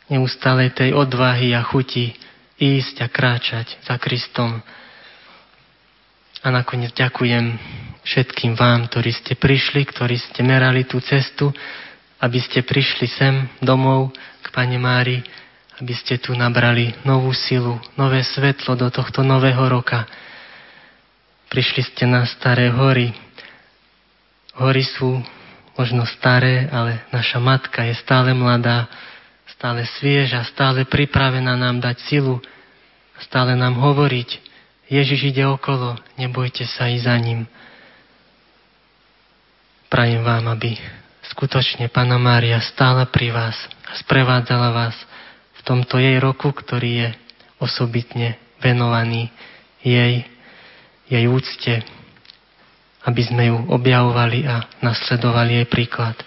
neustálej tej odvahy a chuti ísť a kráčať za Kristom. A nakoniec ďakujem všetkým vám, ktorí ste prišli, ktorí ste merali tú cestu, aby ste prišli sem domov k Pane Mári aby ste tu nabrali novú silu, nové svetlo do tohto nového roka. Prišli ste na staré hory. Hory sú možno staré, ale naša matka je stále mladá, stále svieža, stále pripravená nám dať silu, stále nám hovoriť, Ježiš ide okolo, nebojte sa i za ním. Prajem vám, aby skutočne Pana Mária stála pri vás a sprevádzala vás v tomto jej roku, ktorý je osobitne venovaný jej, jej úcte, aby sme ju objavovali a nasledovali jej príklad.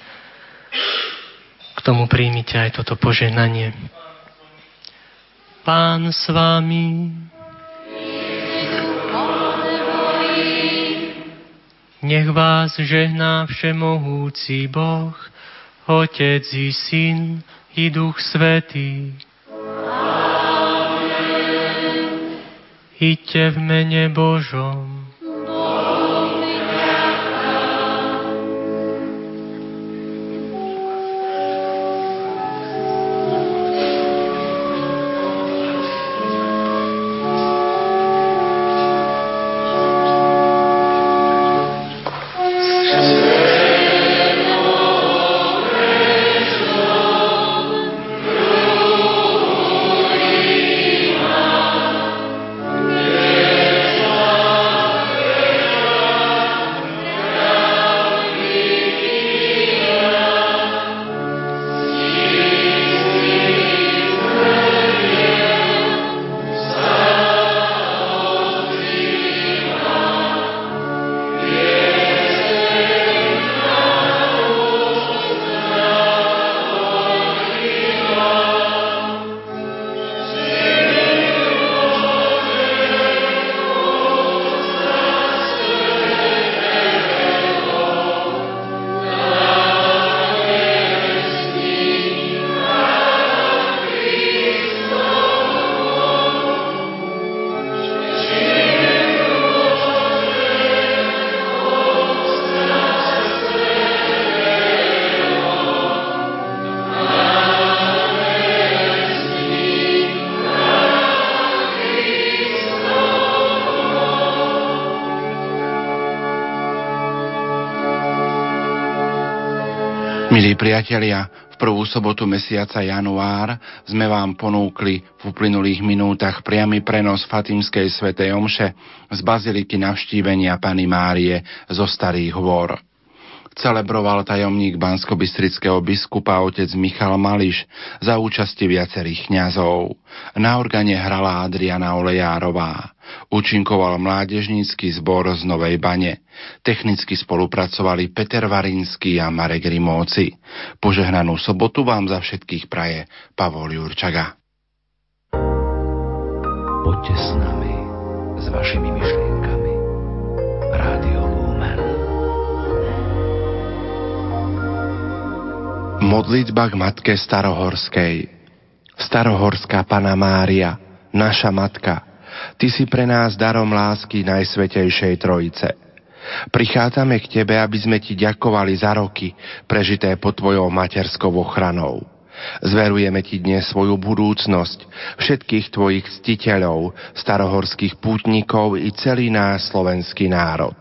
K tomu príjmite aj toto poženanie. Pán s vámi. Nech vás žehná všemohúci Boh, Otec i Syn i Duch Svetý. Amen. Iďte v mene Božom. Priatelia, v prvú sobotu mesiaca január sme vám ponúkli v uplynulých minútach priamy prenos Fatimskej svätej Omše z baziliky navštívenia Pany Márie zo Starých hôr. celebroval tajomník banskobystrického biskupa otec Michal Mališ za účasti viacerých kňazov. Na organe hrala Adriana Olejárová. Účinkoval mládežnícky zbor z Novej Bane. Technicky spolupracovali Peter Varínsky a Marek Rimóci. Požehnanú sobotu vám za všetkých praje Pavol Jurčaga. Poďte s nami, s vašimi myšlienkami. Rádio Lumen. Modlitba k Matke Starohorskej Starohorská Pana Mária, naša Matka, Ty si pre nás darom lásky Najsvetejšej Trojice. Prichádzame k Tebe, aby sme Ti ďakovali za roky, prežité pod Tvojou materskou ochranou. Zverujeme Ti dnes svoju budúcnosť, všetkých Tvojich ctiteľov, starohorských pútnikov i celý náš slovenský národ.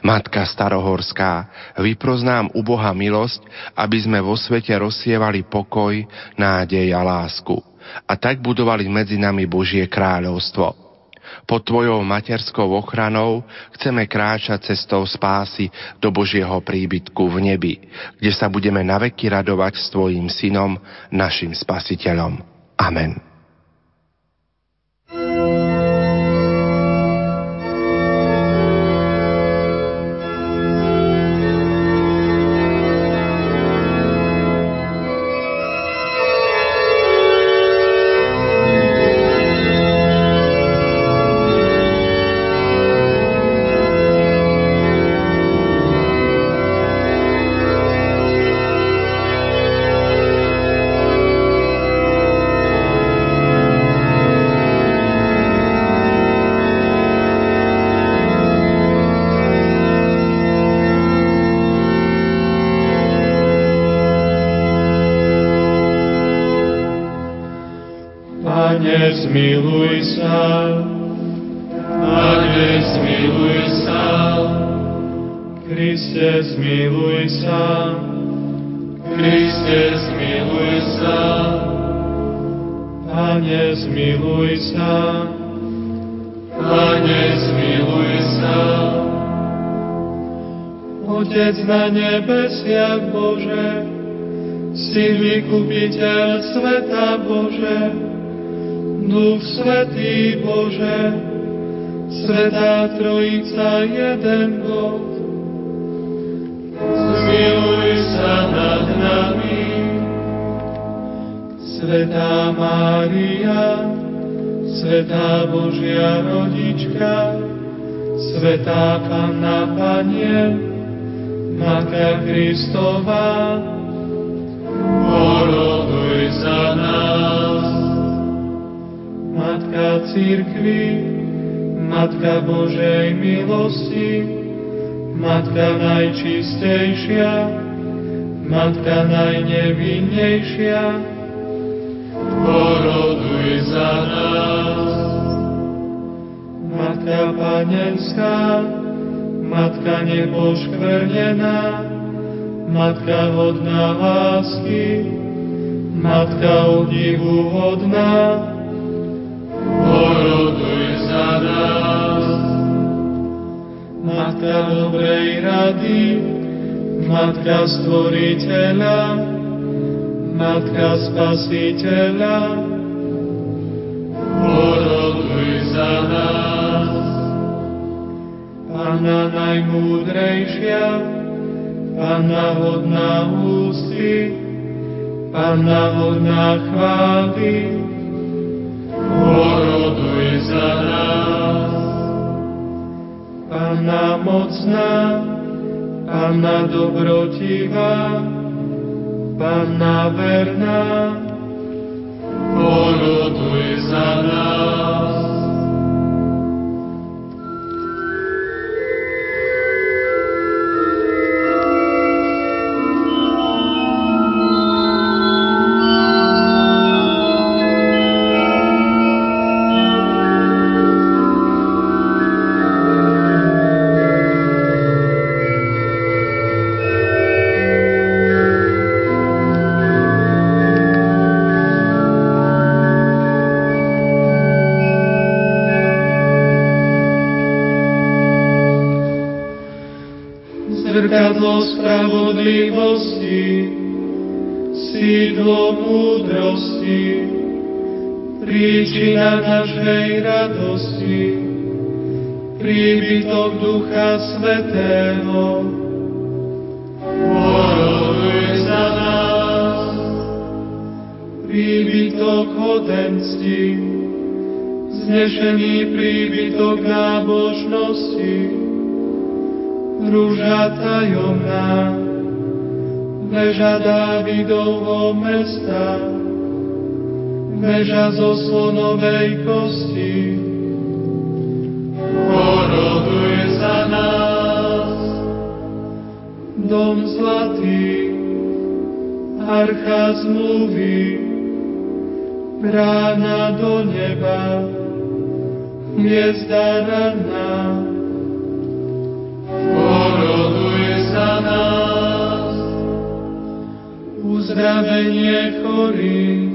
Matka starohorská, vyproznám u Boha milosť, aby sme vo svete rozsievali pokoj, nádej a lásku a tak budovali medzi nami Božie kráľovstvo. Pod Tvojou materskou ochranou chceme kráčať cestou spásy do Božieho príbytku v nebi, kde sa budeme naveky radovať s Tvojim synom, našim spasiteľom. Amen. Stvoriteľa, Matka spasiteľa, poroduj za nás. Panna najmúdrejšia, Panna hodná ústy, Panna hodná chvály, poroduj za nás. Panna mocná, Panna dobrotivá, Panna verná, poroduj za nás. Tajomná, veža Dávidovho mesta, veža zo slonovej kosti. Poroduj za nás, dom zlatý, archa zmluvy, brána do neba, hviezda ranná. Uzdravenie chorých,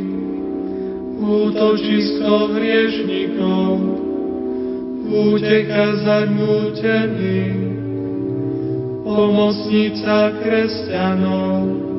útočisko hriešnikov, úteka zarmútených, pomocnica kresťanov.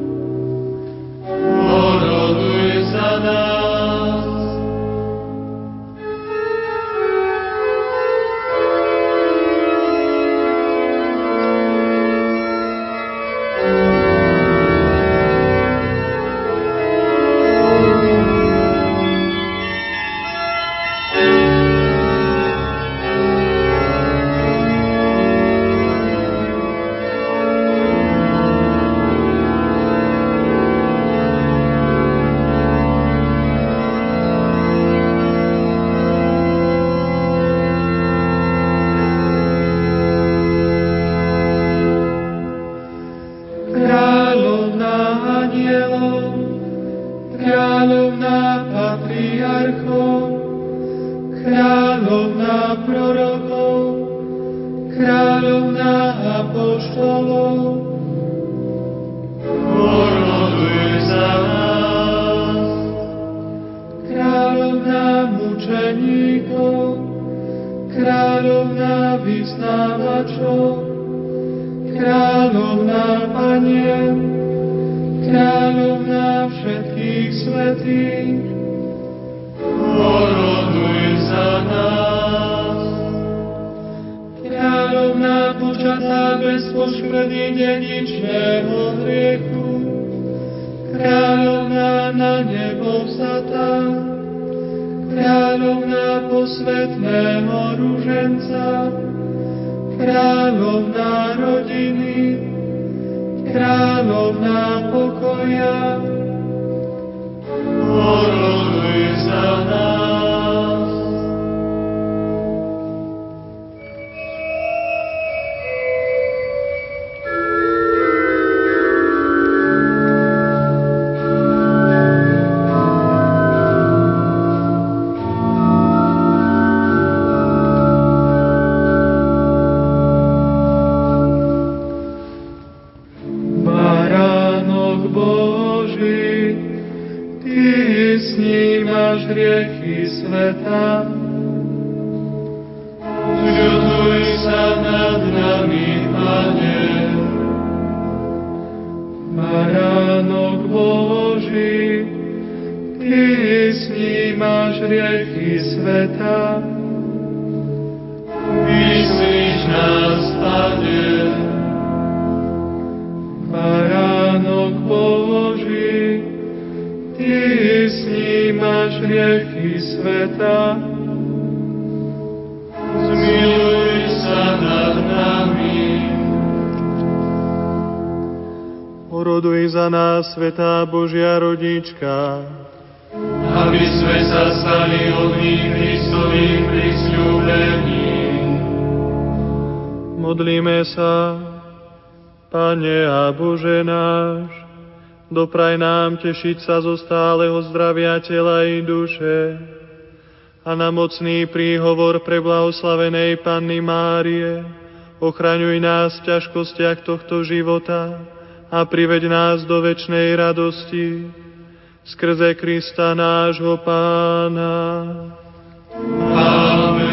Hriechy sveta. Zmiluj sa nad nami. Oroduj za nás, Svetá Božia rodička, aby sme sa stali hodní Kristovým prisľúbením. modlíme sa, Pane a Bože náš, dopraj nám tešiť sa zo stáleho zdravia tela i duše a na mocný príhovor pre blahoslavenej Panny Márie ochraňuj nás v ťažkostiach tohto života a priveď nás do večnej radosti skrze Krista nášho Pána. Amen.